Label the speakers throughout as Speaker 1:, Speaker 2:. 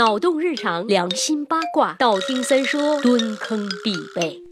Speaker 1: 脑洞日常，良心八卦，道听三说，蹲坑必备。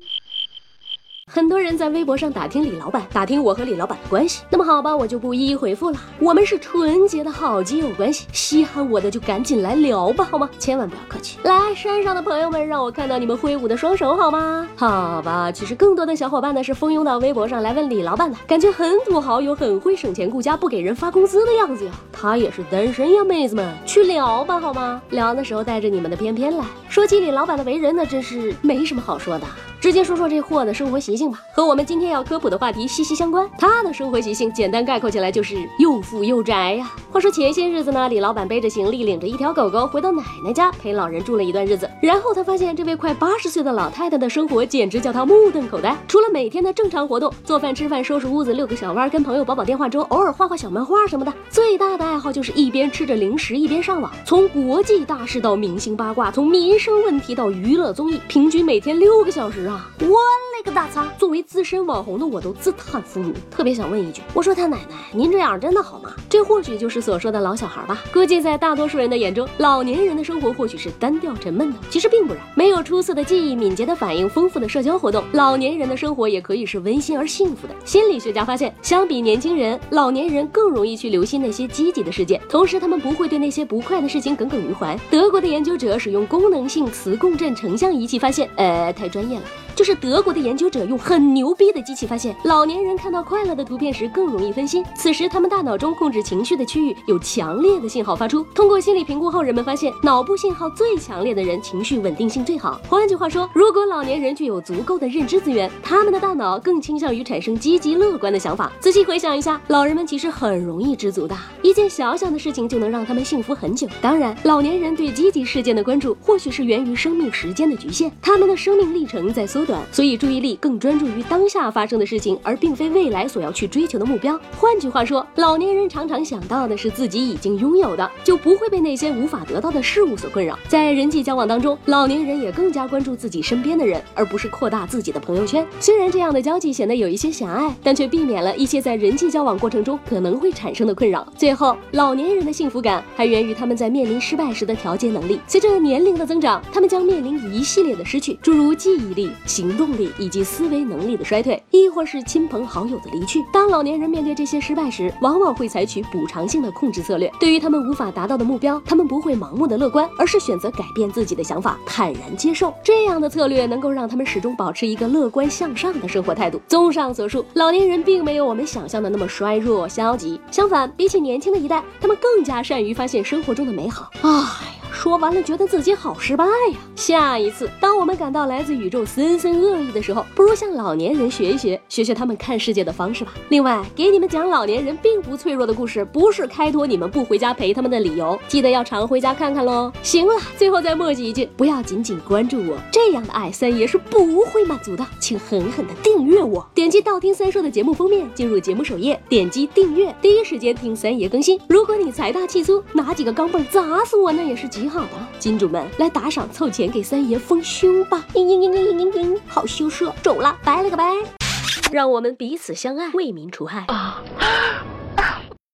Speaker 1: 很多人在微博上打听李老板，打听我和李老板的关系。那么好吧，我就不一一回复了。我们是纯洁的好基友关系，稀罕我的就赶紧来聊吧，好吗？千万不要客气。来，山上的朋友们，让我看到你们挥舞的双手好吗？好吧，其实更多的小伙伴呢是蜂拥到微博上来问李老板的，感觉很土豪，又很会省钱顾家，不给人发工资的样子呀。他也是单身呀，妹子们，去聊吧，好吗？聊的时候带着你们的偏偏来。说起李老板的为人呢，真是没什么好说的。直接说说这货的生活习性吧，和我们今天要科普的话题息息相关。他的生活习性简单概括起来就是又富又宅呀。话说前些日子呢，李老板背着行李，领着一条狗狗回到奶奶家陪老人住了一段日子。然后他发现这位快八十岁的老太太的生活简直叫他目瞪口呆。除了每天的正常活动，做饭、吃饭、收拾屋子、遛个小弯、跟朋友煲煲电话粥，偶尔画画小漫画什么的，最大的爱好就是一边吃着零食一边上网。从国际大事到明星八卦，从民生问题到娱乐综艺，平均每天六个小时。啊。我勒个大擦！作为资深网红的我都自叹弗如，特别想问一句：我说他奶奶，您这样真的好吗？这或许就是所说的老小孩吧。估计在大多数人的眼中，老年人的生活或许是单调沉闷的，其实并不然。没有出色的记忆、敏捷的反应、丰富的社交活动，老年人的生活也可以是温馨而幸福的。心理学家发现，相比年轻人，老年人更容易去留心那些积极的事件，同时他们不会对那些不快的事情耿耿于怀。德国的研究者使用功能性磁共振成像仪器发现，呃，太专业了。就是德国的研究者用很牛逼的机器发现，老年人看到快乐的图片时更容易分心。此时，他们大脑中控制情绪的区域有强烈的信号发出。通过心理评估后，人们发现脑部信号最强烈的人情绪稳定性最好。换句话说，如果老年人具有足够的认知资源，他们的大脑更倾向于产生积极乐观的想法。仔细回想一下，老人们其实很容易知足的，一件小小的事情就能让他们幸福很久。当然，老年人对积极事件的关注，或许是源于生命时间的局限，他们的生命历程在缩。短，所以注意力更专注于当下发生的事情，而并非未来所要去追求的目标。换句话说，老年人常常想到的是自己已经拥有的，就不会被那些无法得到的事物所困扰。在人际交往当中，老年人也更加关注自己身边的人，而不是扩大自己的朋友圈。虽然这样的交际显得有一些狭隘，但却避免了一些在人际交往过程中可能会产生的困扰。最后，老年人的幸福感还源于他们在面临失败时的调节能力。随着年龄的增长，他们将面临一系列的失去，诸如记忆力。行动力以及思维能力的衰退，亦或是亲朋好友的离去。当老年人面对这些失败时，往往会采取补偿性的控制策略。对于他们无法达到的目标，他们不会盲目的乐观，而是选择改变自己的想法，坦然接受。这样的策略能够让他们始终保持一个乐观向上的生活态度。综上所述，老年人并没有我们想象的那么衰弱消极，相反，比起年轻的一代，他们更加善于发现生活中的美好。唉。说完了，觉得自己好失败呀。下一次，当我们感到来自宇宙森森恶意的时候，不如向老年人学一学，学学他们看世界的方式吧。另外，给你们讲老年人并不脆弱的故事，不是开脱你们不回家陪他们的理由。记得要常回家看看喽。行了，最后再墨迹一句，不要仅仅关注我，这样的爱三爷是不会满足的。请狠狠的订阅我，点击道听三说的节目封面，进入节目首页，点击订阅，第一时间听三爷更新。如果你财大气粗，拿几个钢镚砸死我，那也是极。好金主们来打赏凑钱给三爷丰胸吧！嘤嘤嘤嘤嘤嘤，好羞涩，走了，拜了个拜，让我们彼此相爱，为民除害啊！